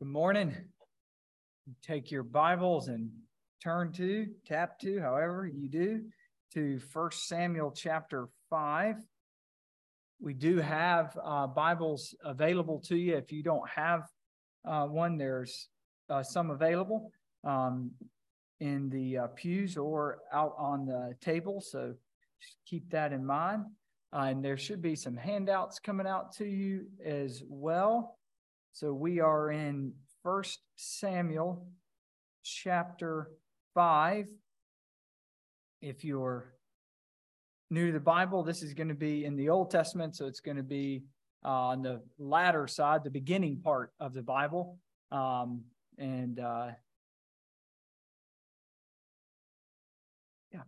Good morning. Take your Bibles and turn to, tap to, however you do, to First Samuel chapter 5. We do have uh, Bibles available to you. If you don't have uh, one, there's uh, some available um, in the uh, pews or out on the table. So keep that in mind. Uh, and there should be some handouts coming out to you as well. So we are in First Samuel chapter 5. If you're new to the Bible, this is going to be in the Old Testament, so it's going to be uh, on the latter side, the beginning part of the Bible. Um, and uh, yeah.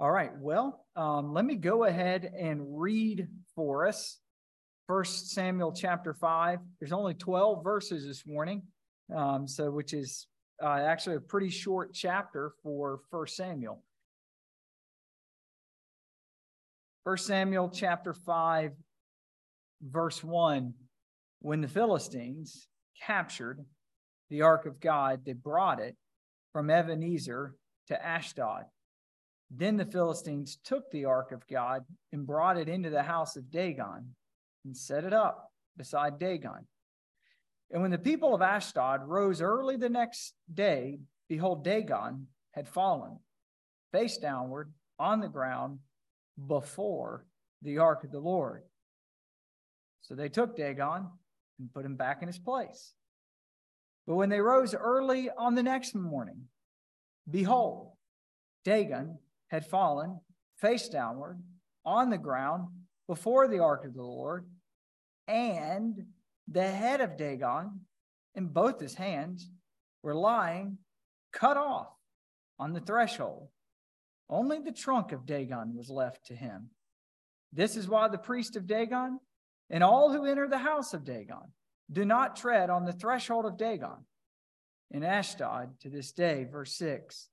All right. Well, um, let me go ahead and read for us First Samuel chapter 5. There's only 12 verses this morning, um, so which is uh, actually a pretty short chapter for First Samuel. First Samuel chapter 5, verse 1. When the Philistines captured the ark of God, they brought it from Ebenezer to Ashdod. Then the Philistines took the ark of God and brought it into the house of Dagon and set it up beside Dagon. And when the people of Ashdod rose early the next day, behold, Dagon had fallen, face downward on the ground before the ark of the Lord. So they took Dagon and put him back in his place. But when they rose early on the next morning, behold, Dagon had fallen face downward on the ground before the ark of the Lord, and the head of Dagon in both his hands were lying cut off on the threshold. Only the trunk of Dagon was left to him. This is why the priest of Dagon and all who enter the house of Dagon do not tread on the threshold of Dagon. In Ashdod to this day, verse 6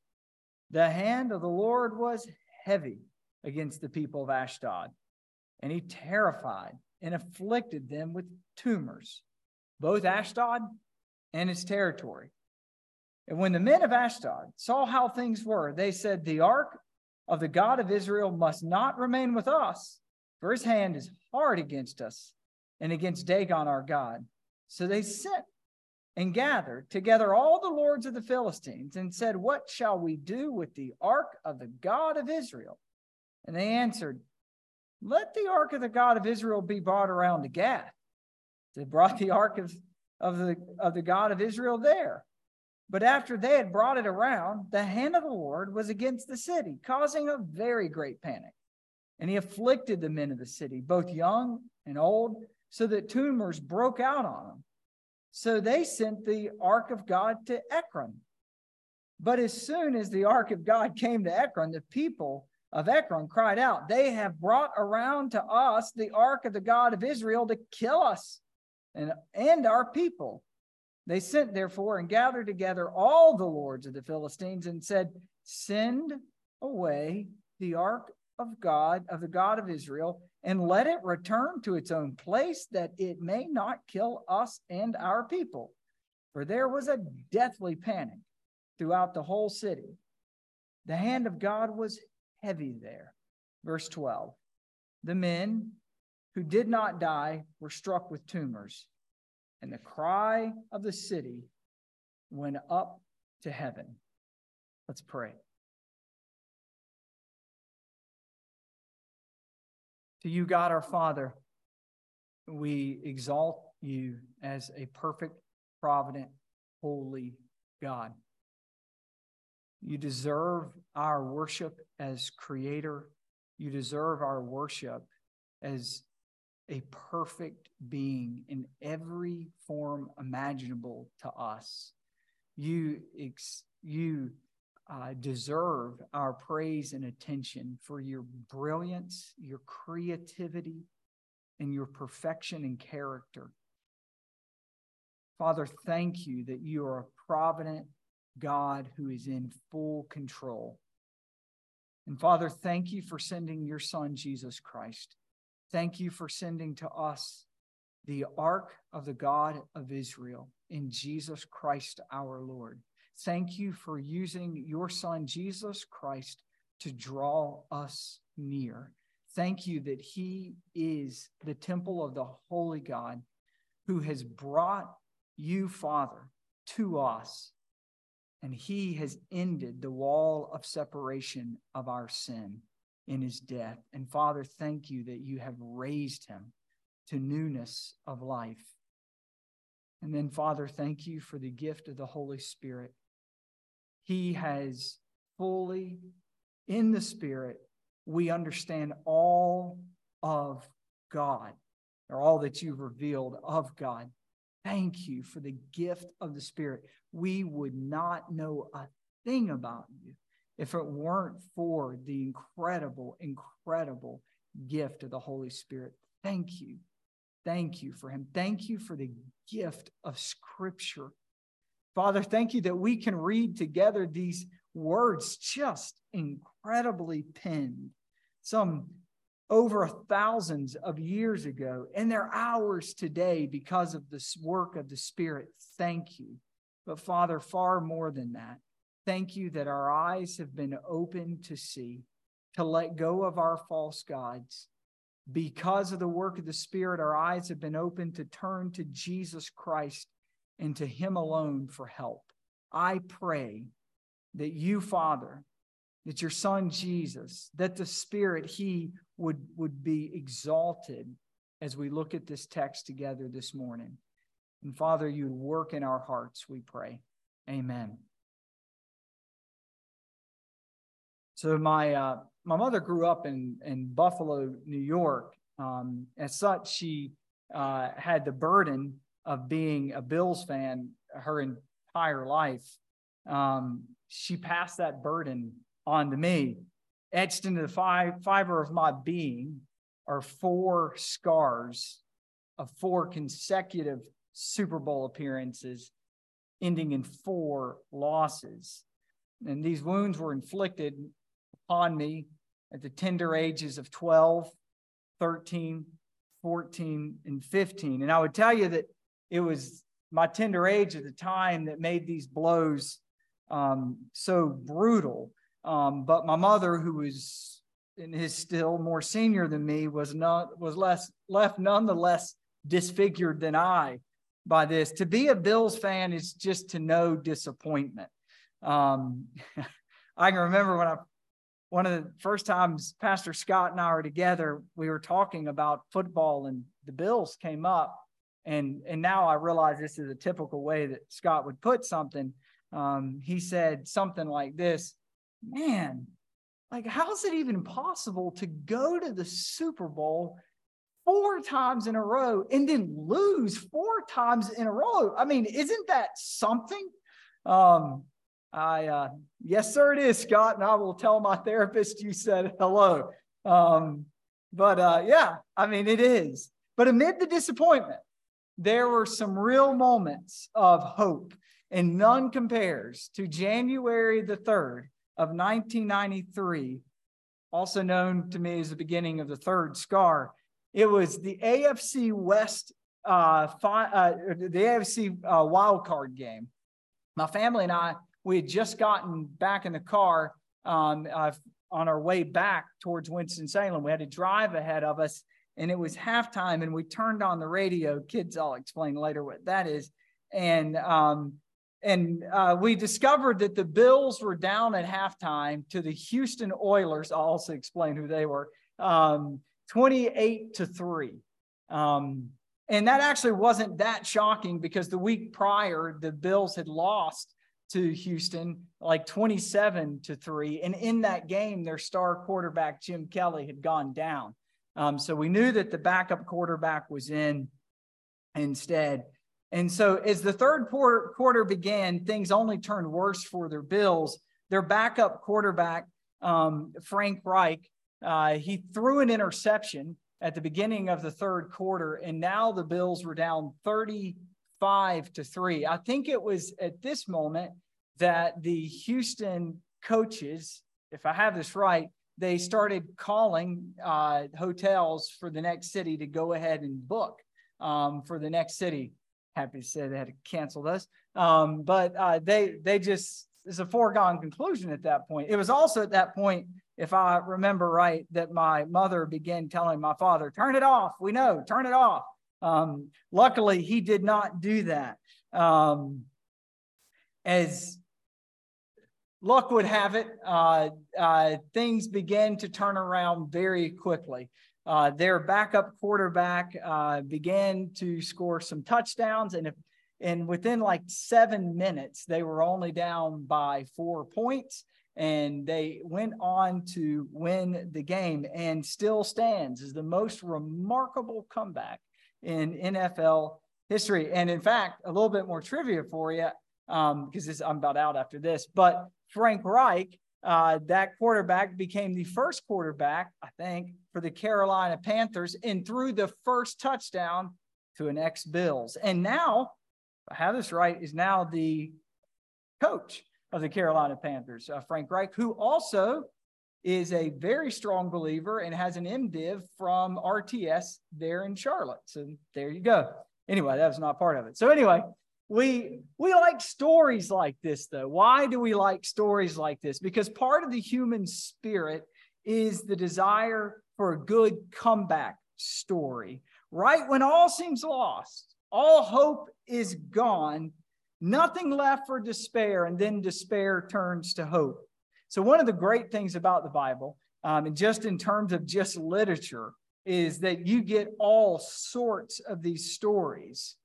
the hand of the Lord was heavy against the people of Ashdod, and he terrified and afflicted them with tumors, both hmm. Ashdod and its territory. And when the men of Ashdod saw how things were, they said, The ark of the God of Israel must not remain with us, for his hand is hard against us and against Dagon our God. So they sent and gathered together all the lords of the Philistines and said, What shall we do with the ark of the God of Israel? And they answered, let the ark of the God of Israel be brought around to Gath. They brought the ark of, of, the, of the God of Israel there. But after they had brought it around, the hand of the Lord was against the city, causing a very great panic. And he afflicted the men of the city, both young and old, so that tumors broke out on them. So they sent the ark of God to Ekron. But as soon as the ark of God came to Ekron, the people of Ekron cried out, They have brought around to us the ark of the God of Israel to kill us and, and our people. They sent, therefore, and gathered together all the lords of the Philistines and said, Send away the ark of God, of the God of Israel, and let it return to its own place, that it may not kill us and our people. For there was a deathly panic throughout the whole city. The hand of God was heavy there. Verse 12 The men who did not die were struck with tumors, and the cry of the city went up to heaven. Let's pray. To you, God our Father, we exalt you as a perfect, provident, holy God. You deserve our worship as creator. You deserve our worship as a perfect being in every form imaginable to us. You, ex- you uh, deserve our praise and attention for your brilliance, your creativity, and your perfection and character. Father, thank you that you are a provident God who is in full control. And Father, thank you for sending your Son, Jesus Christ. Thank you for sending to us the ark of the God of Israel in Jesus Christ our Lord. Thank you for using your son, Jesus Christ, to draw us near. Thank you that he is the temple of the holy God who has brought you, Father, to us. And he has ended the wall of separation of our sin in his death. And Father, thank you that you have raised him to newness of life. And then, Father, thank you for the gift of the Holy Spirit. He has fully, in the Spirit, we understand all of God, or all that you've revealed of God. Thank you for the gift of the Spirit. We would not know a thing about you if it weren't for the incredible, incredible gift of the Holy Spirit. Thank you. Thank you for him. Thank you for the gift of Scripture. Father, thank you that we can read together these words just incredibly penned. Some over thousands of years ago, and they're ours today because of this work of the Spirit. Thank you. But Father, far more than that, thank you that our eyes have been opened to see, to let go of our false gods. Because of the work of the Spirit, our eyes have been opened to turn to Jesus Christ and to Him alone for help. I pray that you, Father, that your Son Jesus, that the Spirit, He would, would be exalted as we look at this text together this morning. And Father, you work in our hearts, we pray. Amen. So my uh, my mother grew up in in Buffalo, New York. Um, as such, she uh, had the burden of being a Bills fan her entire life. Um, she passed that burden on to me etched into the fiber of my being are four scars of four consecutive Super Bowl appearances, ending in four losses. And these wounds were inflicted upon me at the tender ages of 12, 13, 14, and 15. And I would tell you that it was my tender age at the time that made these blows um, so brutal um, but my mother, who was and is still more senior than me, was not was less left nonetheless disfigured than I by this. To be a Bills fan is just to know disappointment. Um, I can remember when I one of the first times Pastor Scott and I were together, we were talking about football and the Bills came up. And and now I realize this is a typical way that Scott would put something. Um, he said something like this man, like, how's it even possible to go to the Super Bowl four times in a row and then lose four times in a row? I mean, isn't that something? Um, I, uh, yes, sir, it is, Scott. And I will tell my therapist you said hello. Um, but uh, yeah, I mean, it is. But amid the disappointment, there were some real moments of hope, and none compares to January the 3rd, of 1993, also known to me as the beginning of the third scar. It was the AFC West, uh, fi- uh, the AFC uh, wild card game. My family and I, we had just gotten back in the car um, uh, on our way back towards Winston-Salem. We had a drive ahead of us, and it was halftime, and we turned on the radio. Kids, I'll explain later what that is. And um, and uh, we discovered that the Bills were down at halftime to the Houston Oilers. I'll also explain who they were. Um, 28 to 3. Um, and that actually wasn't that shocking because the week prior, the Bills had lost to Houston like 27 to 3. And in that game, their star quarterback, Jim Kelly, had gone down. Um, so we knew that the backup quarterback was in instead. And so, as the third quarter began, things only turned worse for their Bills. Their backup quarterback, um, Frank Reich, uh, he threw an interception at the beginning of the third quarter, and now the Bills were down 35 to 3. I think it was at this moment that the Houston coaches, if I have this right, they started calling uh, hotels for the next city to go ahead and book um, for the next city. Happy to say they had to cancel those. Um, but uh, they they just it's a foregone conclusion at that point. It was also at that point, if I remember right, that my mother began telling my father, "Turn it off. We know, turn it off." Um, luckily, he did not do that. Um, as luck would have it, uh, uh, things began to turn around very quickly. Uh, their backup quarterback uh, began to score some touchdowns, and if and within like seven minutes, they were only down by four points, and they went on to win the game, and still stands as the most remarkable comeback in NFL history. And in fact, a little bit more trivia for you, because um, I'm about out after this, but Frank Reich, uh, that quarterback became the first quarterback, I think, for the Carolina Panthers and threw the first touchdown to an ex Bills. And now, I have this right, is now the coach of the Carolina Panthers, uh, Frank Reich, who also is a very strong believer and has an MDiv from RTS there in Charlotte. So there you go. Anyway, that was not part of it. So anyway, we we like stories like this though. Why do we like stories like this? Because part of the human spirit is the desire for a good comeback story. Right when all seems lost all hope is gone nothing left for despair and then despair turns to hope. So one of the great things about the bible um, and just in terms of just literature is that you get all sorts of these stories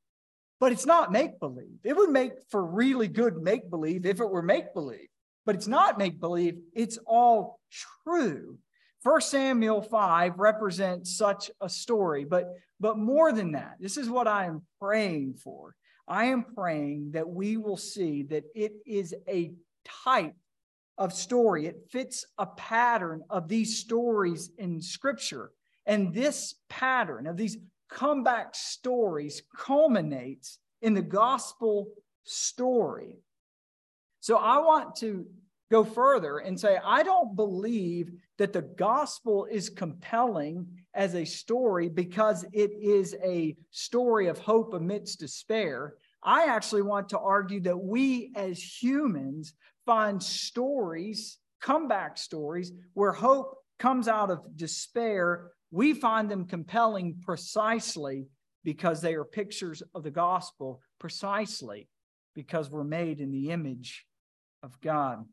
but it's not make believe. It would make for really good make believe if it were make believe, but it's not make believe. It's all true. First Samuel 5 represents such a story, but, but more than that, this is what I am praying for. I am praying that we will see that it is a type of story. It fits a pattern of these stories in Scripture. And this pattern of these comeback stories culminates in the gospel story. So I want to go further and say, I don't believe that the gospel is compelling as a story because it is a story of hope amidst despair. I actually want to argue that we as humans find stories, comeback stories, where hope comes out of despair we find them compelling precisely because they are pictures of the gospel, precisely because we're made in the image of God.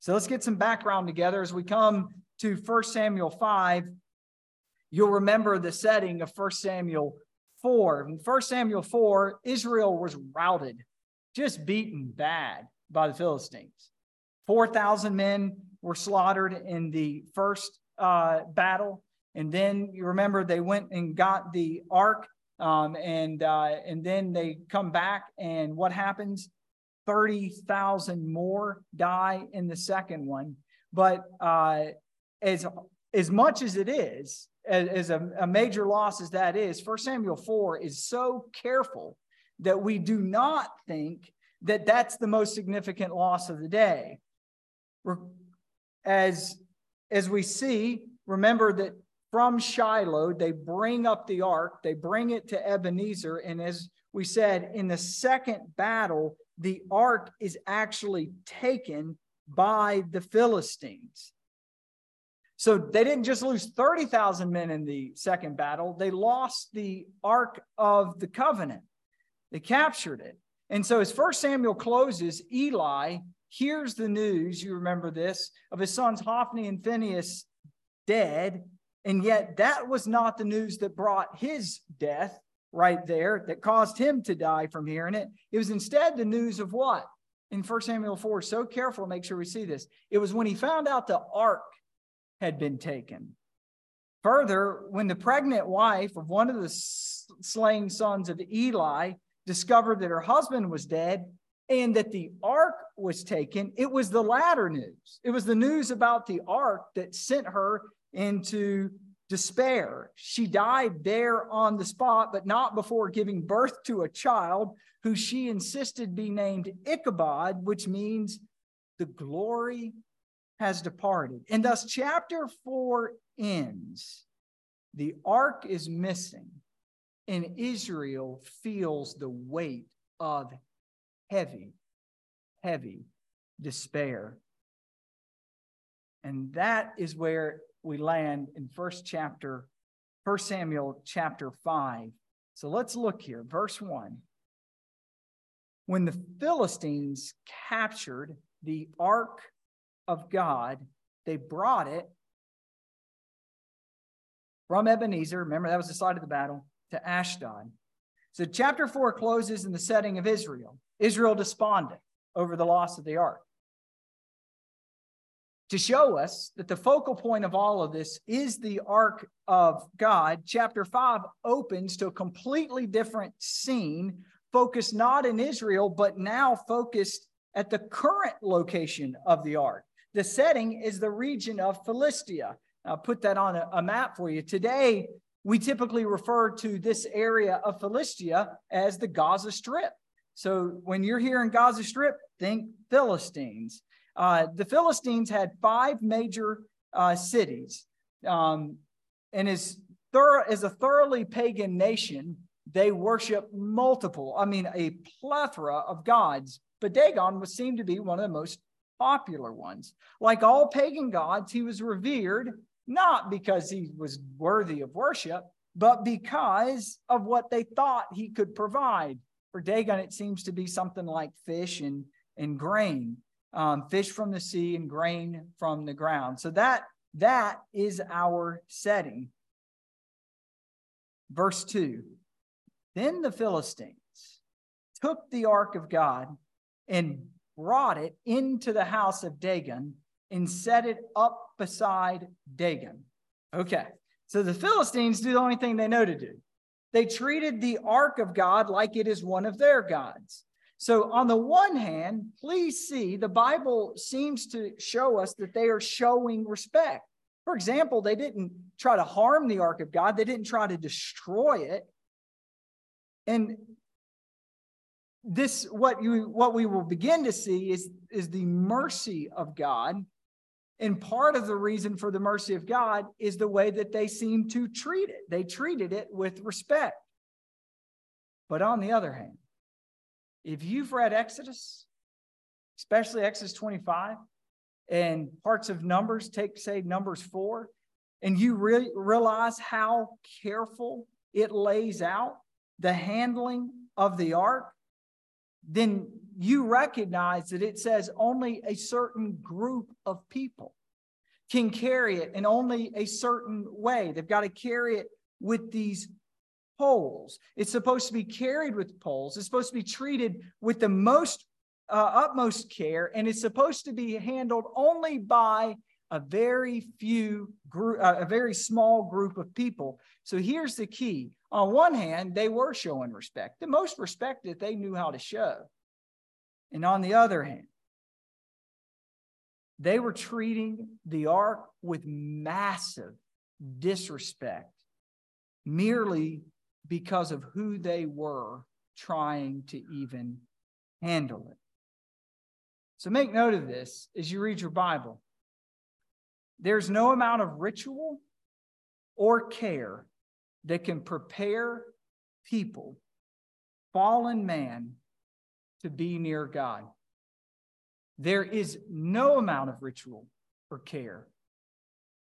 So let's get some background together as we come to 1 Samuel 5. You'll remember the setting of 1 Samuel 4. In 1 Samuel 4, Israel was routed, just beaten bad by the Philistines. 4,000 men were slaughtered in the first uh, battle. And then you remember they went and got the ark, um, and uh, and then they come back, and what happens? Thirty thousand more die in the second one. But uh, as as much as it is, as, as a, a major loss as that is, First Samuel four is so careful that we do not think that that's the most significant loss of the day. As as we see, remember that from Shiloh, they bring up the ark, they bring it to Ebenezer. And as we said, in the second battle, the ark is actually taken by the Philistines. So they didn't just lose 30,000 men in the second battle, they lost the Ark of the Covenant. They captured it. And so as First Samuel closes, Eli hears the news, you remember this, of his sons Hophni and Phinehas dead. And yet, that was not the news that brought his death right there, that caused him to die from hearing it. It was instead the news of what? In 1 Samuel 4, so careful, make sure we see this. It was when he found out the ark had been taken. Further, when the pregnant wife of one of the slain sons of Eli discovered that her husband was dead and that the ark was taken, it was the latter news. It was the news about the ark that sent her into despair. She died there on the spot, but not before giving birth to a child who she insisted be named Ichabod, which means the glory has departed. And thus, chapter four ends. The ark is missing. and Israel feels the weight of heavy, heavy despair. And that is where we land in first chapter, First Samuel chapter 5. So let's look here. Verse 1. When the Philistines captured the ark of God, they brought it from Ebenezer. Remember, that was the site of the battle to Ashdod. So, chapter 4 closes in the setting of Israel. Israel despondent over the loss of the ark. To show us that the focal point of all of this is the ark of God, chapter 5 opens to a completely different scene, focused not in Israel, but now focused at the current location of the ark. The setting is the region of Philistia. I'll put that on a, a map for you. Today, we typically refer to this area of Philistia as the Gaza Strip. So when you're here in Gaza Strip, think Philistines. Uh, the Philistines had five major uh, cities, um, and as thorough as a thoroughly pagan nation, they worship multiple, I mean, a plethora of gods. But Dagon was seemed to be one of the most popular ones. Like all pagan gods, he was revered not because he was worthy of worship, but because of what they thought he could provide. For Dagon, it seems to be something like fish and, and grain, um, fish from the sea and grain from the ground. So that that is our setting. Verse 2 Then the Philistines took the ark of God and brought it into the house of Dagon and set it up beside Dagon. Okay, so the Philistines do the only thing they know to do. They treated the ark of God like it is one of their gods. So, on the one hand, please see the Bible seems to show us that they are showing respect. For example, they didn't try to harm the ark of God, they didn't try to destroy it. And this what you what we will begin to see is is the mercy of God and part of the reason for the mercy of God is the way that they seem to treat it. They treated it with respect. But on the other hand, if you've read Exodus, especially Exodus 25 and parts of Numbers, take, say, Numbers 4, and you re- realize how careful it lays out the handling of the ark, then you recognize that it says only a certain group of people can carry it in only a certain way. They've got to carry it with these poles. It's supposed to be carried with poles. It's supposed to be treated with the most uh, utmost care, and it's supposed to be handled only by a very few group, uh, a very small group of people. So here's the key. On one hand, they were showing respect, the most respect that they knew how to show. And on the other hand, they were treating the ark with massive disrespect merely because of who they were trying to even handle it. So make note of this as you read your Bible. There's no amount of ritual or care that can prepare people, fallen man, to be near God. There is no amount of ritual or care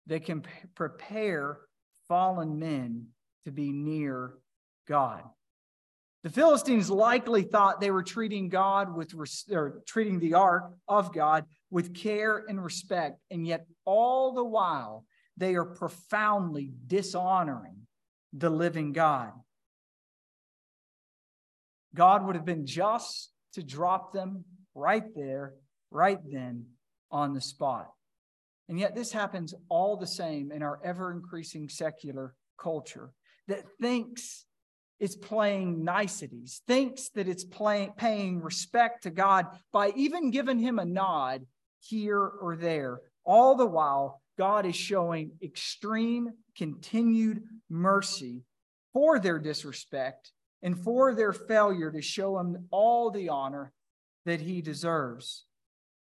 that can prepare fallen men to be near God. The Philistines likely thought they were treating God with or treating the ark of God with care and respect, and yet all the while they are profoundly dishonoring the living God. God would have been just to drop them right there, right then, on the spot. And yet, this happens all the same in our ever increasing secular culture that thinks it's playing niceties, thinks that it's playing, paying respect to God by even giving him a nod here or there. All the while, God is showing extreme, continued mercy for their disrespect and for their failure to show him all the honor that he deserves.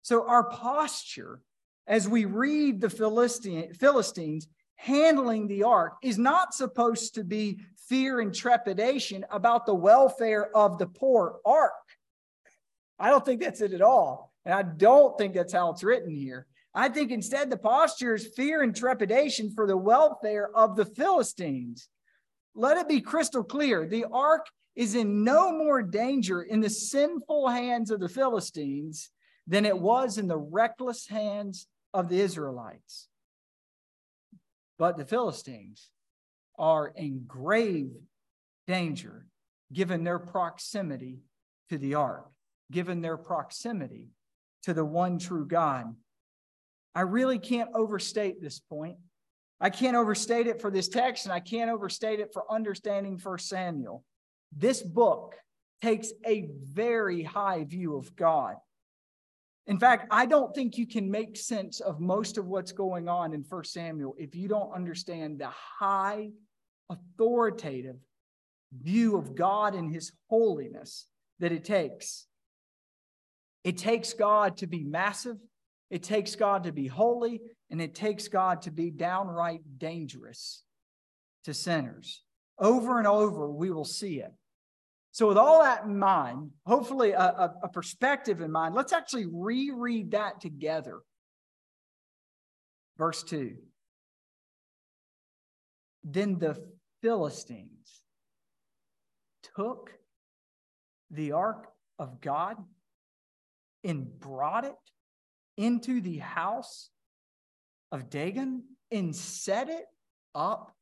So, our posture as we read the Philistines handling the ark is not supposed to be fear and trepidation about the welfare of the poor ark. I don't think that's it at all. And I don't think that's how it's written here. I think instead the posture is fear and trepidation for the welfare of the Philistines. Let it be crystal clear the ark is in no more danger in the sinful hands of the Philistines than it was in the reckless hands of the Israelites. But the Philistines are in grave danger given their proximity to the ark, given their proximity to the one true God. I really can't overstate this point. I can't overstate it for this text, and I can't overstate it for understanding First Samuel. This book takes a very high view of God. In fact, I don't think you can make sense of most of what's going on in First Samuel if you don't understand the high, authoritative view of God and his holiness that it takes. It takes God to be massive, it takes God to be holy, and it takes God to be downright dangerous to sinners. Over and over, we will see it. So, with all that in mind, hopefully a, a, a perspective in mind, let's actually reread that together. Verse 2. Then the Philistines took the ark of God and brought it into the house of Dagon and set it up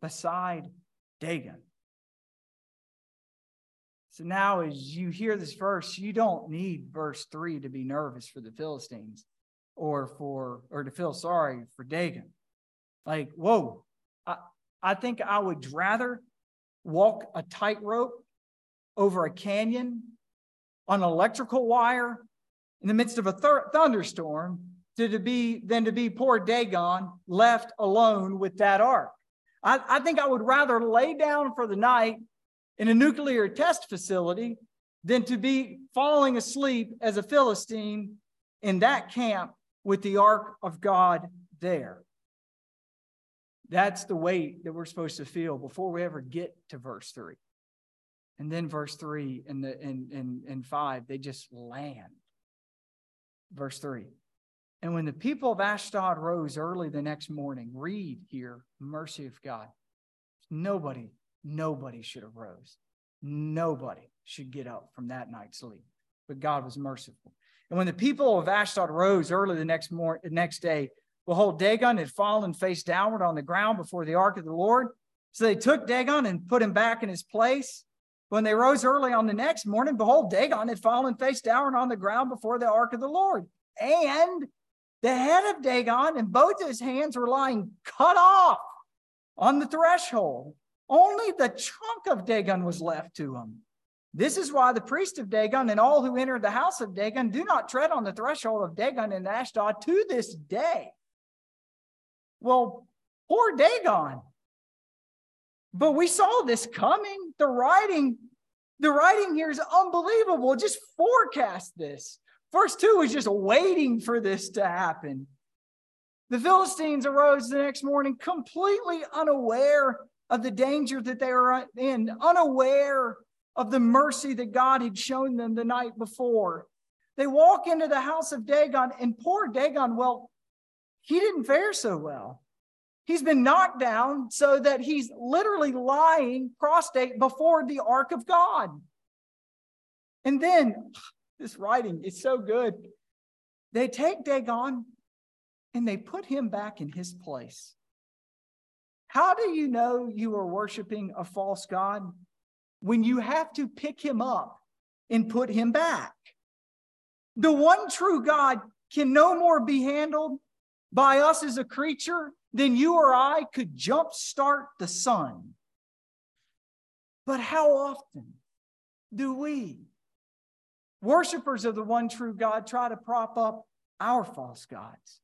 beside Dagon. So now, as you hear this verse, you don't need verse three to be nervous for the Philistines or for or to feel sorry for Dagon. Like, whoa, I, I think I would rather walk a tightrope over a canyon on electrical wire in the midst of a thunderstorm to, to be than to be poor Dagon left alone with that ark. I, I think I would rather lay down for the night in a nuclear test facility than to be falling asleep as a Philistine in that camp with the ark of God there. That's the weight that we're supposed to feel before we ever get to verse 3. And then verse 3 and the and, and, and 5, they just land. Verse 3. And when the people of Ashdod rose early the next morning, read here, mercy of God. Nobody Nobody should have rose. Nobody should get up from that night's sleep. But God was merciful. And when the people of Ashdod rose early the next morning, the next day, behold, Dagon had fallen face downward on the ground before the ark of the Lord. So they took Dagon and put him back in his place. When they rose early on the next morning, behold, Dagon had fallen face downward on the ground before the ark of the Lord. And the head of Dagon and both his hands were lying cut off on the threshold. Only the chunk of Dagon was left to him. This is why the priest of Dagon and all who entered the house of Dagon do not tread on the threshold of Dagon in Ashdod to this day. Well, poor Dagon. But we saw this coming. The writing, the writing here is unbelievable. Just forecast this. Verse 2 is just waiting for this to happen. The Philistines arose the next morning completely unaware of the danger that they were in, unaware of the mercy that God had shown them the night before. They walk into the house of Dagon, and poor Dagon, well, he didn't fare so well. He's been knocked down so that he's literally lying prostrate before the ark of God. And then this writing is so good. They take Dagon and they put him back in his place. How do you know you are worshiping a false God? When you have to pick him up and put him back. The one true God can no more be handled by us as a creature than you or I could jumpstart the sun. But how often do we, worshipers of the one true God, try to prop up our false gods?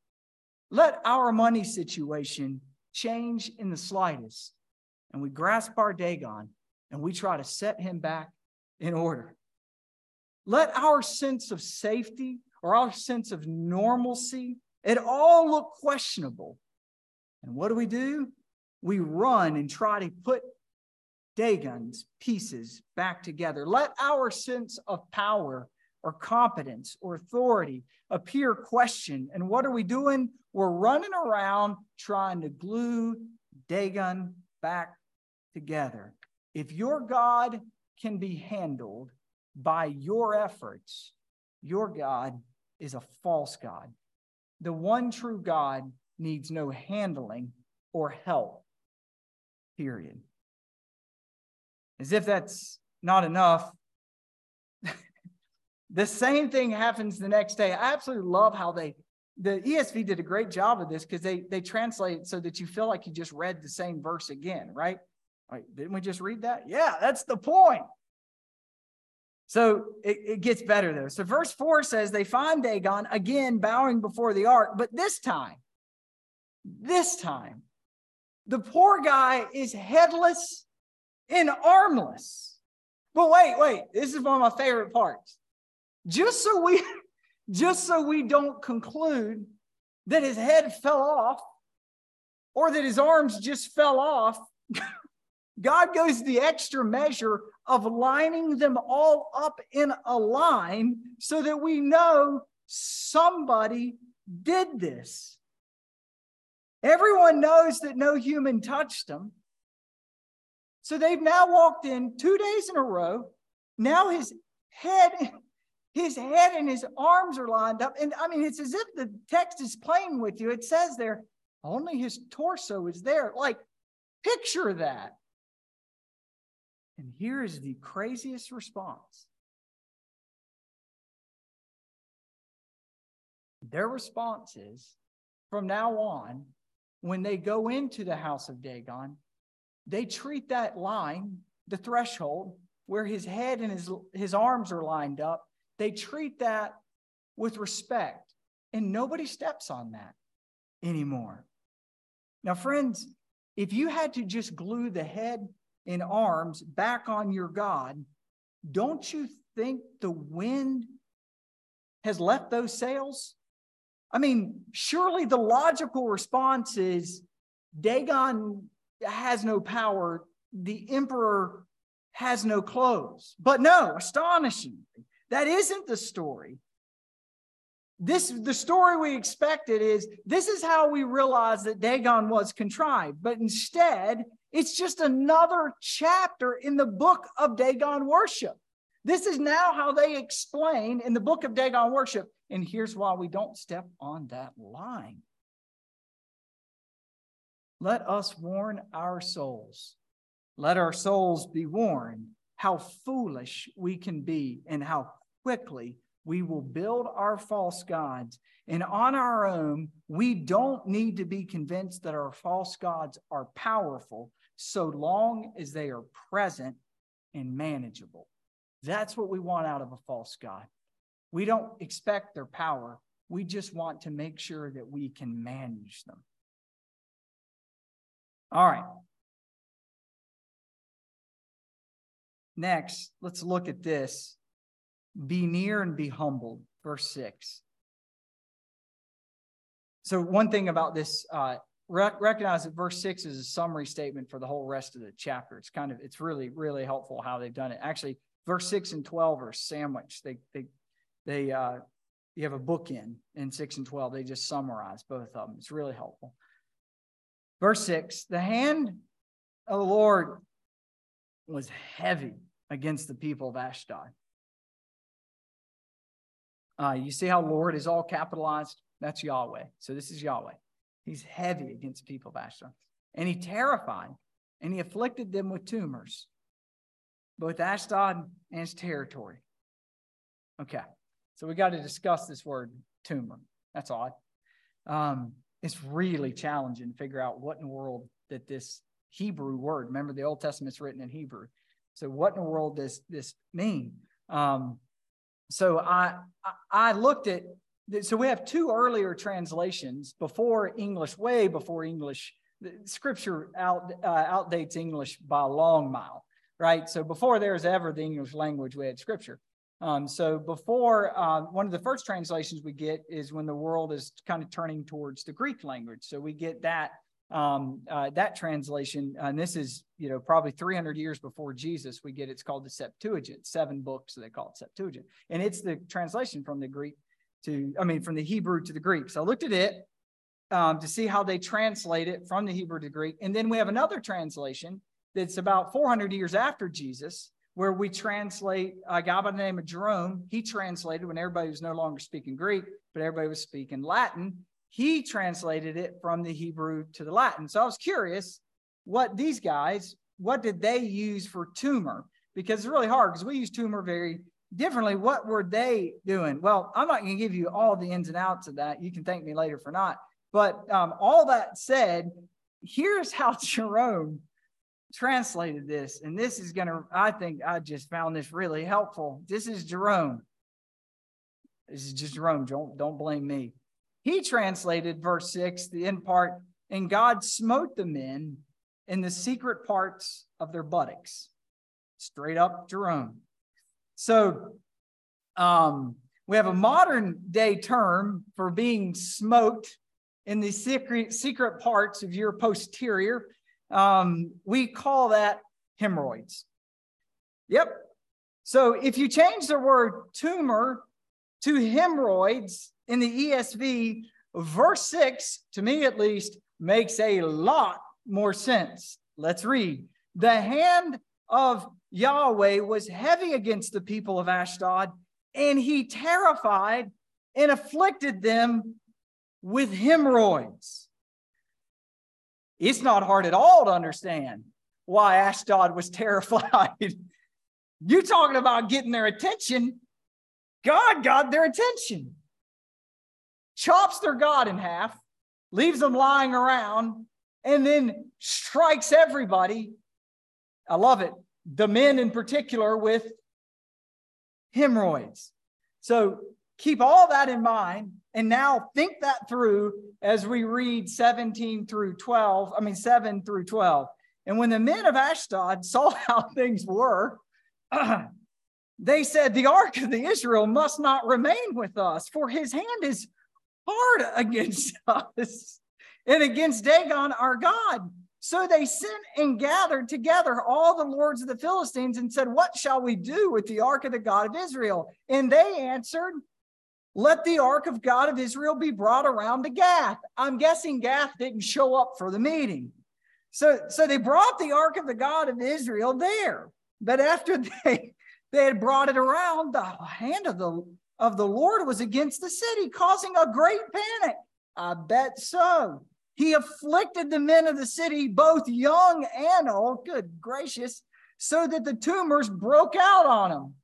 Let our money situation change in the slightest, and we grasp our Dagon and we try to set him back in order. Let our sense of safety or our sense of normalcy, it all look questionable And what do we do? We run and try to put Dagon's pieces back together. Let our sense of power or competence or authority appear questioned. And what are we doing? We're running around trying to glue Dagon back together. If your God can be handled by your efforts, your God is a false God. The one true God needs no handling or help, period. As if that's not enough, the same thing happens the next day. I absolutely love how they, the ESV did a great job of this because they, they translate so that you feel like you just read the same verse again, right? Wait, didn't we just read that? Yeah, that's the point. So it, it, gets better though. So verse 4 says they find Dagon again bowing before the ark, but this time, this time, the poor guy is headless and armless. But wait, wait, this is one of my favorite parts. Just so we just so we don't conclude that his head fell off or that his arms just fell off, God goes the extra measure of lining them all up in a line so that we know somebody did this. Everyone knows that no human touched them. So they've now walked in two days in a row. Now his head, his head and his arms are lined up. And I mean, it's as if the text is playing with you. It says there, only his torso is there. Like, picture that. And here is the craziest response their response is from now on, when they go into the house of Dagon, they treat that line, the threshold, where his head and his, his arms are lined up, they treat that with respect. And nobody steps on that anymore. Now, friends, if you had to just glue the head and arms back on your God, don't you think the wind has left those sails? I mean, surely the logical response is Dagon has no power, the emperor has no clothes. But no, astonishingly, that isn't the story. This the story we expected is this is how we realize that Dagon was contrived, but instead it's just another chapter in the book of Dagon worship. This is now how they explain in the book of Dagon worship. And here's why we don't step on that line. Let us warn our souls. Let our souls be warned how foolish we can be and how quickly we will build our false gods. And on our own, we don't need to be convinced that our false gods are powerful so long as they are present and manageable. That's what we want out of a false God. We don't expect their power. We just want to make sure that we can manage them. All right. Next, let's look at this. Be near and be humbled, verse 6. So, one thing about this uh, rec- recognize that verse six is a summary statement for the whole rest of the chapter. It's kind of, it's really, really helpful how they've done it. Actually, verse six and 12 are sandwiched. They, they, they, uh, you have a bookend in six and 12. They just summarize both of them. It's really helpful. Verse six, the hand of the Lord was heavy against the people of Ashdod. Uh, you see how Lord is all capitalized? That's Yahweh. So this is Yahweh. He's heavy against people of Ashdod. And he terrified and he afflicted them with tumors, both Ashdod and its territory. Okay, so we got to discuss this word tumor. That's odd. Um, it's really challenging to figure out what in the world that this Hebrew word, remember the Old Testament's written in Hebrew. So what in the world does this mean? Um, so I, I, looked at so we have two earlier translations before English, way before English. Scripture out, uh, outdates English by a long mile, right? So before there's ever the English language, we had Scripture. Um, so before uh, one of the first translations we get is when the world is kind of turning towards the Greek language. So we get that Um, uh, that translation, and this is, you know, probably 300 years before Jesus, we get it's called the Septuagint, seven books, they call it Septuagint. And it's the translation from the Greek to, I mean, from the Hebrew to the Greek. So I looked at it um, to see how they translate it from the Hebrew to Greek. And then we have another translation that's about 400 years after Jesus, where we translate a guy by the name of Jerome. He translated when everybody was no longer speaking Greek, but everybody was speaking Latin. He translated it from the Hebrew to the Latin. So I was curious what these guys, what did they use for tumor? Because it's really hard because we use tumor very differently. What were they doing? Well, I'm not going to give you all the ins and outs of that. You can thank me later for not. But um, all that said, here's how Jerome translated this, and this is going to, I think I just found this really helpful. This is Jerome. This is just Jerome. Don't, don't blame me. He translated verse 6, the end part, and God smote the men in the secret parts of their buttocks. Straight up Jerome. So um, we have a modern day term for being smoked in the secret, secret parts of your posterior. Um, we call that hemorrhoids. Yep. So if you change the word tumor to hemorrhoids in the ESV, verse 6, to me at least, makes a lot more sense. Let's read. The hand of Yahweh was heavy against the people of Ashdod, and he terrified and afflicted them with hemorrhoids. It's not hard at all to understand why Ashdod was terrified. You're talking about getting their attention. God got their attention. Chops their God in half, leaves them lying around, and then strikes everybody. I love it. The men in particular with hemorrhoids. So keep all that in mind and now think that through as we read 17 through 12, I mean, 7 through 12. And when the men of Ashdod saw how things were, they said, The ark of the Israel must not remain with us, for his hand is hard against us and against Dagon our God. So they sent and gathered together all the lords of the Philistines and said, What shall we do with the ark of the God of Israel? And they answered, let the ark of God of Israel be brought around to Gath. I'm guessing Gath didn't show up for the meeting. So, so they brought the ark of the God of Israel there. But after they, they had brought it around, the hand of the, of the Lord was against the city, causing a great panic. I bet so. He afflicted the men of the city, both young and old, good gracious, so that the tumors broke out on them.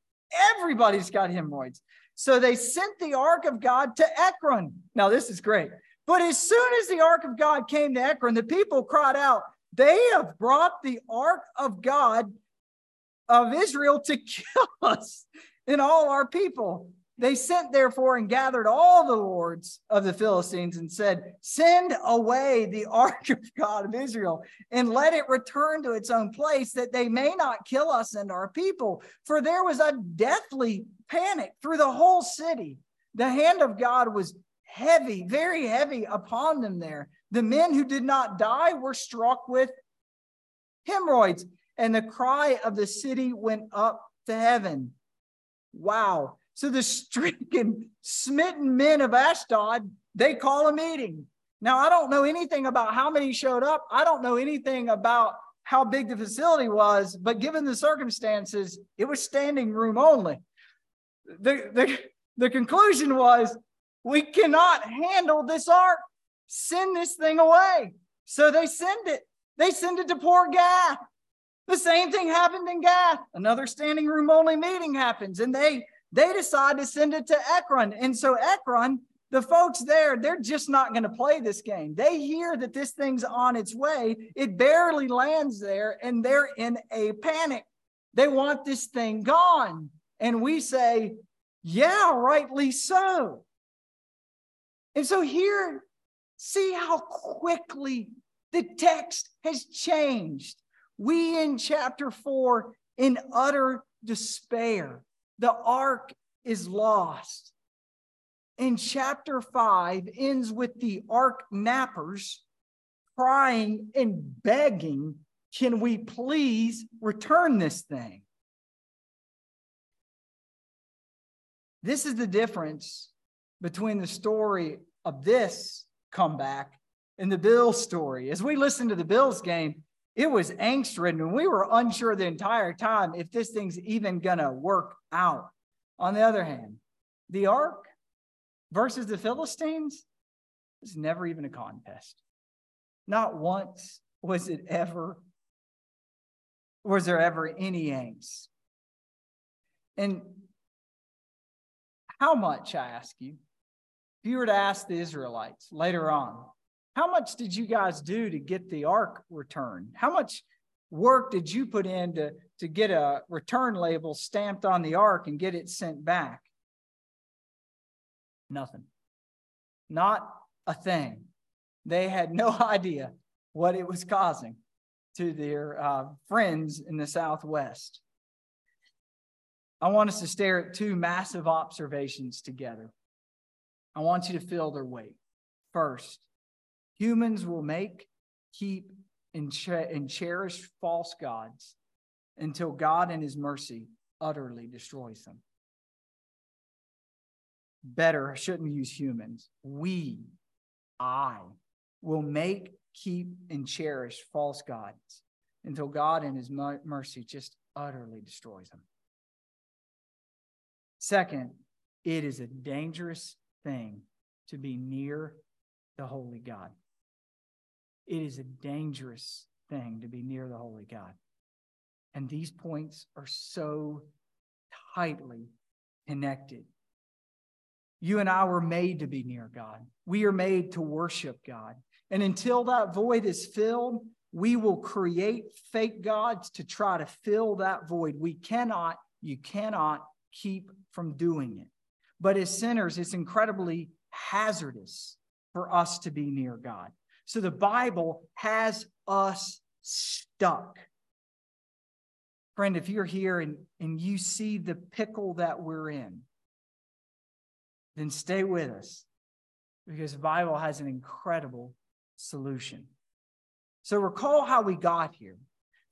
Everybody's got hemorrhoids. So they sent the ark of God to Ekron. Now, this is great. But as soon as the ark of God came to Ekron, the people cried out, They have brought the ark of God of Israel to kill us and all our people. They sent therefore and gathered all the lords of the Philistines and said, Send away the ark of God of Israel and let it return to its own place, that they may not kill us and our people. For there was a deathly panic through the whole city. The hand of God was heavy, very heavy upon them there. The men who did not die were struck with hemorrhoids, and the cry of the city went up to heaven. Wow. So the stricken, smitten men of Ashdod, they call a meeting. Now, I don't know anything about how many showed up. I don't know anything about how big the facility was, but given the circumstances, it was standing room only. The, the, the conclusion was we cannot handle this ark. Send this thing away. So they send it. They send it to poor Gath. The same thing happened in Gath. Another standing room only meeting happens, and they they decide to send it to Ekron. And so Ekron, the folks there, they're just not going to play this game. They hear that this thing's on its way. It barely lands there, and they're in a panic. They want this thing gone. And we say, yeah, rightly so. And so here, see how quickly the text has changed. We in chapter four in utter despair the ark is lost. And chapter five ends with the ark nappers crying and begging, Can we please return this thing? This is the difference between the story of this comeback and the Bills story. As we listen to the Bills game, it was angst ridden, and we were unsure the entire time if this thing's even going to work out. On the other hand, the ark versus the Philistines was never even a contest. Not once was it ever, was there ever any angst. And how much, I ask you, if you were to ask the Israelites later on, how much did you guys do to get the ark returned? How much work did you put in to, to get a return label stamped on the ark and get it sent back? Nothing. Not a thing. They had no idea what it was causing to their uh, friends in the Southwest. I want us to stare at two massive observations together. I want you to feel their weight. First, humans will make, keep, and, and cherish false gods until God in his mercy utterly destroys them. Better, I shouldn't use humans. We, I, will make, keep, and cherish false gods until God in his mercy just utterly destroys them. Second, it is a dangerous thing to be near the holy God. It is a dangerous thing to be near the holy God. And these points are so tightly connected. You and I were made to be near God. We are made to worship God. And until that void is filled, we will create fake gods to try to fill that void. We cannot, you cannot keep from doing it. But as sinners, it's incredibly hazardous for us to be near God. So the Bible has us stuck. Friend, if you're here and, and you see the pickle that we're in, then stay with us because the Bible has an incredible solution. So recall how we got here.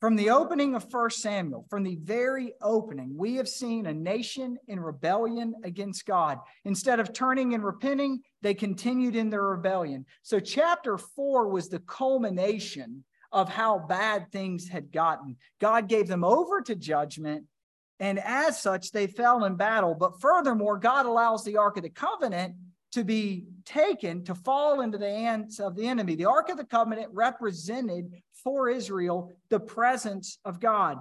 From the opening of 1 Samuel, from the very opening, we have seen a nation in rebellion against God. Instead of turning and repenting, they continued in their rebellion. So, chapter 4 was the culmination of how bad things had gotten. God gave them over to judgment, and as such, they fell in battle. But furthermore, God allows the Ark of the Covenant to be taken to fall into the hands of the enemy. The Ark of the Covenant represented for Israel the presence of God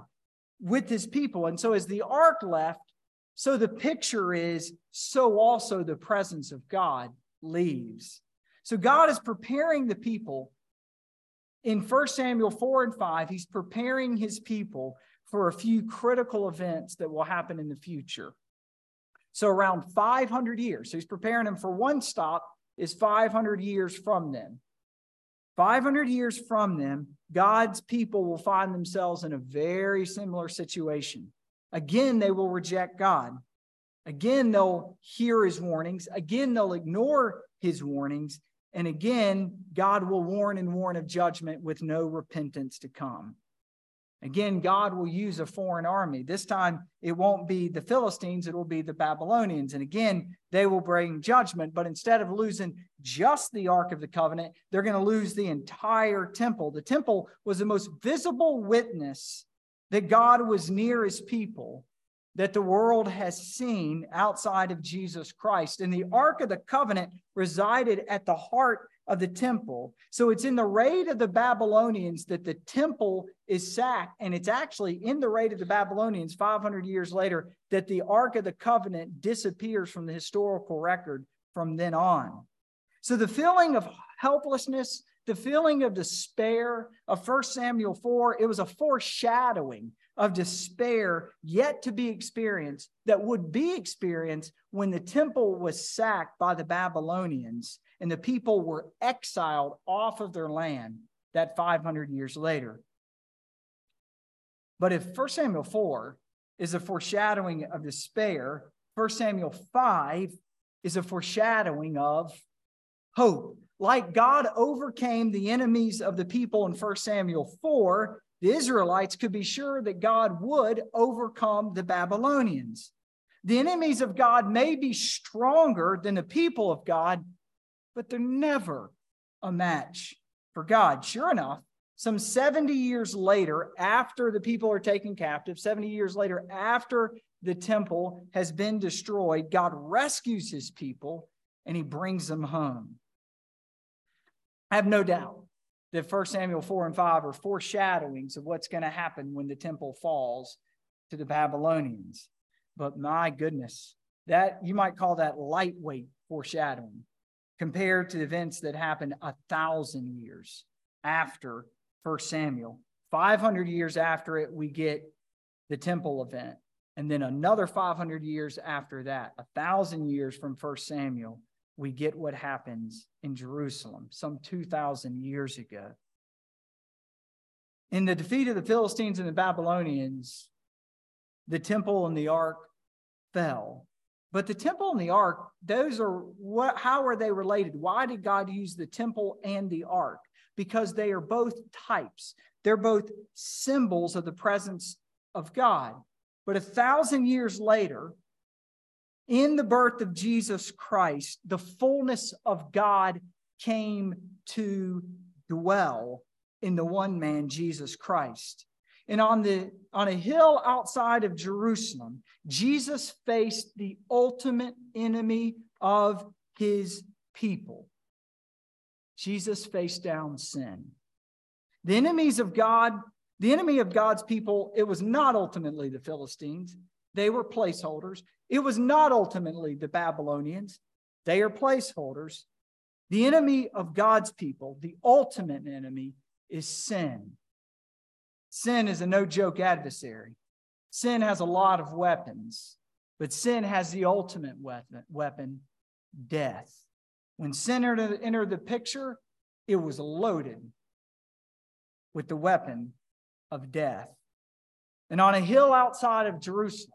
with his people. And so, as the ark left, so the picture is, so also the presence of God leaves. So, God is preparing the people in 1 Samuel 4 and 5. He's preparing his people for a few critical events that will happen in the future. So, around 500 years. So, he's preparing them for one stop, is 500 years from them. 500 years from them, God's people will find themselves in a very similar situation. Again, they will reject God. Again, they'll hear his warnings. Again, they'll ignore his warnings. And again, God will warn and warn of judgment with no repentance to come. Again, God will use a foreign army. This time, it won't be the Philistines, it will be the Babylonians. And again, they will bring judgment. But instead of losing just the Ark of the Covenant, they're going to lose the entire temple. The temple was the most visible witness that God was near his people that the world has seen outside of Jesus Christ. And the Ark of the Covenant resided at the heart of the temple. So it's in the raid of the Babylonians that the temple is sacked. And it's actually in the raid of the Babylonians 500 years later that the Ark of the Covenant disappears from the historical record from then on. So the feeling of helplessness, the feeling of despair of 1 Samuel 4, it was a foreshadowing of despair yet to be experienced that would be experienced when the temple was sacked by the Babylonians and the people were exiled off of their land that 500 years later. But if 1 Samuel 4 is a foreshadowing of despair, 1 Samuel 5 is a foreshadowing of hope. like God overcame the enemies of the people in 1 Samuel 4, the Israelites could be sure that God would overcome the Babylonians. The enemies of God may be stronger than the people of God, but they're never a match for God. Sure enough, some 70 years later, after the people are taken captive, 70 years later, after the temple has been destroyed, God rescues his people and he brings them home. I have no doubt that 1 Samuel 4 and 5 are foreshadowings of what's going to happen when the temple falls to the Babylonians. But my goodness, that you might call that lightweight foreshadowing compared to events that happened a thousand years after First Samuel. 500 years after it, we get the temple event. And then another 500 years after that, a thousand years from First Samuel, we get what happens in Jerusalem some 2,000 years ago. In the defeat of the Philistines and the Babylonians, the temple and the ark fell. But the temple and the ark, those are what how are they related? Why did God use the temple and the ark? Because they are both types. They're both symbols of the presence of God. But a thousand years later, in the birth of Jesus Christ, the fullness of God came to dwell in the one man, Jesus Christ. And on, the, on a hill outside of Jerusalem, Jesus faced the ultimate enemy of his people. Jesus faced down sin. The enemies of God, the enemy of God's people, it was not ultimately the Philistines. They were placeholders. It was not ultimately the Babylonians. They are placeholders. The enemy of God's people, the ultimate enemy, is sin. Sin is a no joke adversary. Sin has a lot of weapons, but sin has the ultimate weapon, death. When sin entered the picture, it was loaded with the weapon of death. And on a hill outside of Jerusalem,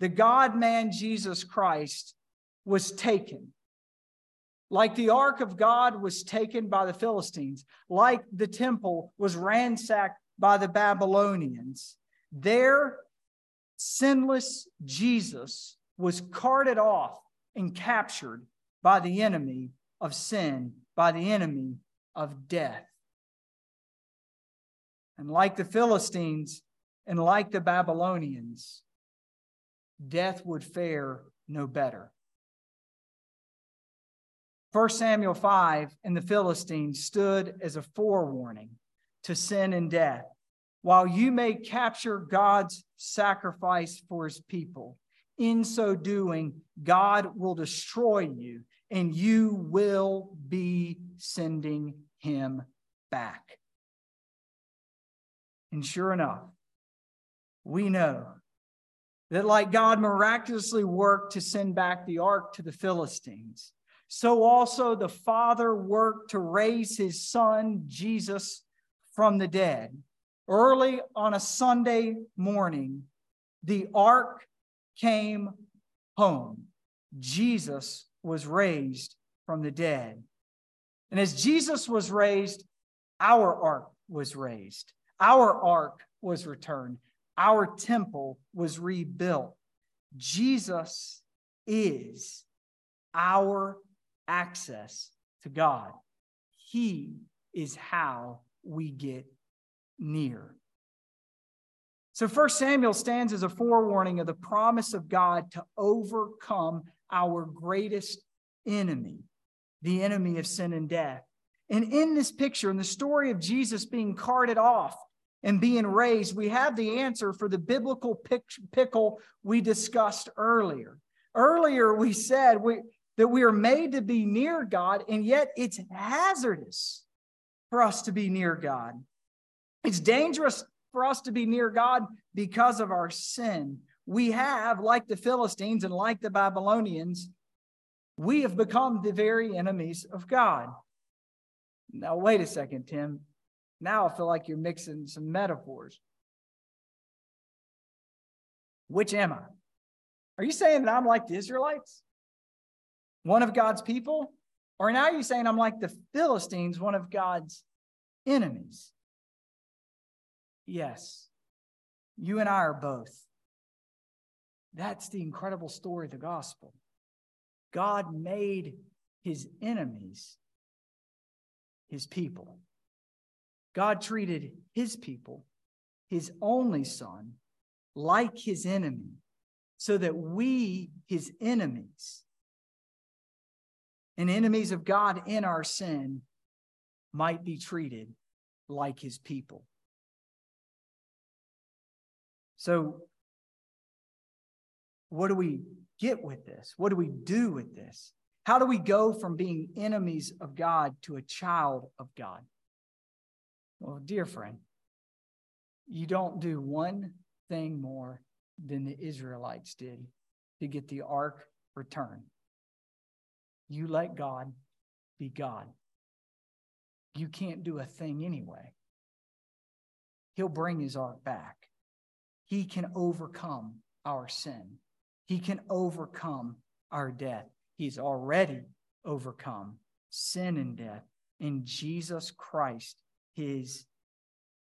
the God man Jesus Christ was taken. Like the ark of God was taken by the Philistines, like the temple was ransacked by the Babylonians, their sinless Jesus was carted off and captured by the enemy of sin, by the enemy of death. And like the Philistines and like the Babylonians, death would fare no better. 1 Samuel 5 and the Philistines stood as a forewarning to sin and death, while you may capture God's sacrifice for his people. In so doing, God will destroy you, and you will be sending him back. And sure enough, we know that like God miraculously worked to send back the ark to the Philistines, so also the Father worked to raise his son, Jesus, from the dead. Early on a Sunday morning, the ark came home. Jesus was raised from the dead. And as Jesus was raised, our ark was raised. Our ark was returned our temple was rebuilt. Jesus is our access to God. He is how we get near. So, First Samuel stands as a forewarning of the promise of God to overcome our greatest enemy, the enemy of sin and death. And in this picture, in the story of Jesus being carted off and being raised, we have the answer for the biblical pickle we discussed earlier. Earlier, we said we, that we are made to be near God, and yet it's hazardous for us to be near God. It's dangerous for us to be near God because of our sin. We have, like the Philistines and like the Babylonians, we have become the very enemies of God. Now, wait a second, Tim. Now I feel like you're mixing some metaphors. Which am I? Are you saying that I'm like the Israelites? One of God's people? Or now you're saying I'm like the Philistines, one of God's enemies. Yes, you and I are both. That's the incredible story of the gospel. God made his enemies his people. God treated his people, his only son, like his enemy, so that we, his enemies, and enemies of God in our sin, might be treated like his people. So, what do we get with this? What do we do with this? How do we go from being enemies of God to a child of God? Well, dear friend, you don't do one thing more than the Israelites did to get the ark returned. You let God be God. You can't do a thing anyway. He'll bring his ark back. He can overcome our sin. He can overcome our death. He's already overcome sin and death in Jesus Christ, his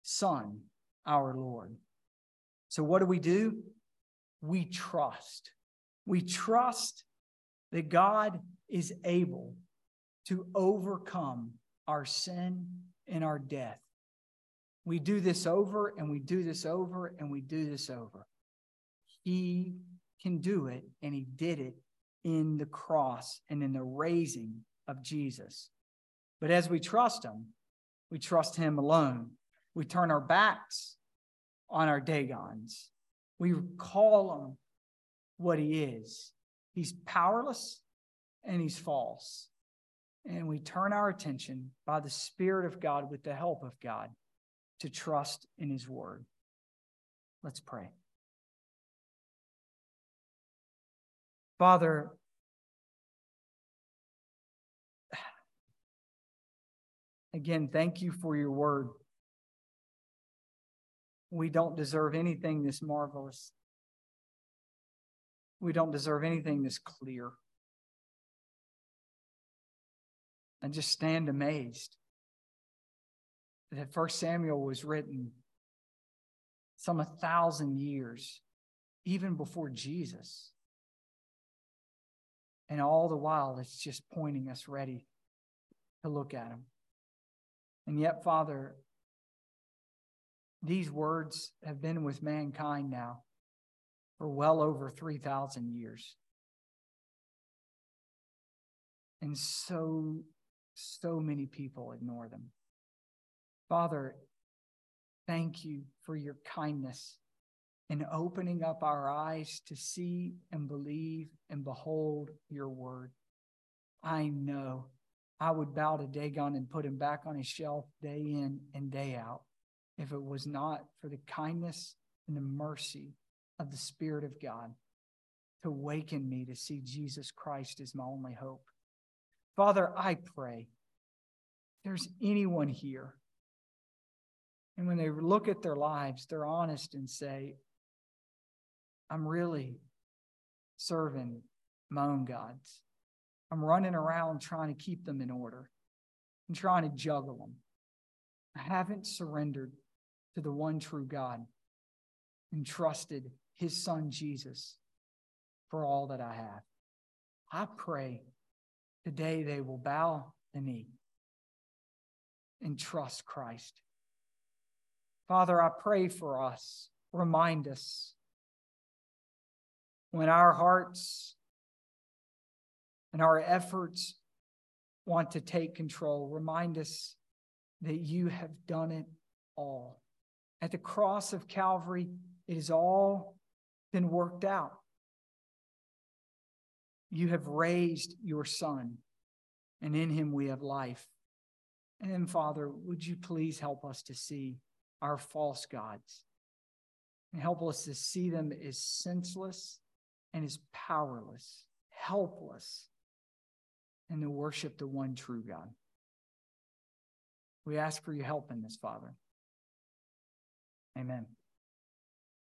Son, our Lord. So, what do we do? We trust. We trust that God is able to overcome our sin and our death. We do this over and we do this over and we do this over. He can do it, and He did it in the cross and in the raising of Jesus. But as we trust Him, we trust Him alone. We turn our backs on our Dagons. We call Him what He is. He's powerless and He's false. And we turn our attention by the Spirit of God with the help of God to trust in His Word. Let's pray. Father, again, thank you for your word. We don't deserve anything this marvelous. We don't deserve anything this clear. And just stand amazed that First Samuel was written some a thousand years, even before Jesus. And all the while, it's just pointing us ready to look at him. And yet, Father, these words have been with mankind now for well over 3,000 years. And so, so many people ignore them. Father, thank you for your kindness in opening up our eyes to see and believe and behold your word. I know I would bow to Dagon and put him back on his shelf day in and day out if it was not for the kindness and the mercy of the Spirit of God to awaken me to see Jesus Christ as my only hope. Father, I pray there's anyone here and when they look at their lives, they're honest and say, I'm really serving my own gods. I'm running around trying to keep them in order and trying to juggle them. I haven't surrendered to the one true God and trusted his son Jesus for all that I have. I pray today they will bow the knee and trust Christ. Father, I pray for us. Remind us when our hearts and our efforts want to take control, remind us that you have done it all. At the cross of Calvary, it has all been worked out. You have raised your Son, and in him we have life. And Father, would you please help us to see our false gods and help us to see them as senseless and as powerless, helpless, and to worship the one true God. We ask for your help in this, Father. Amen.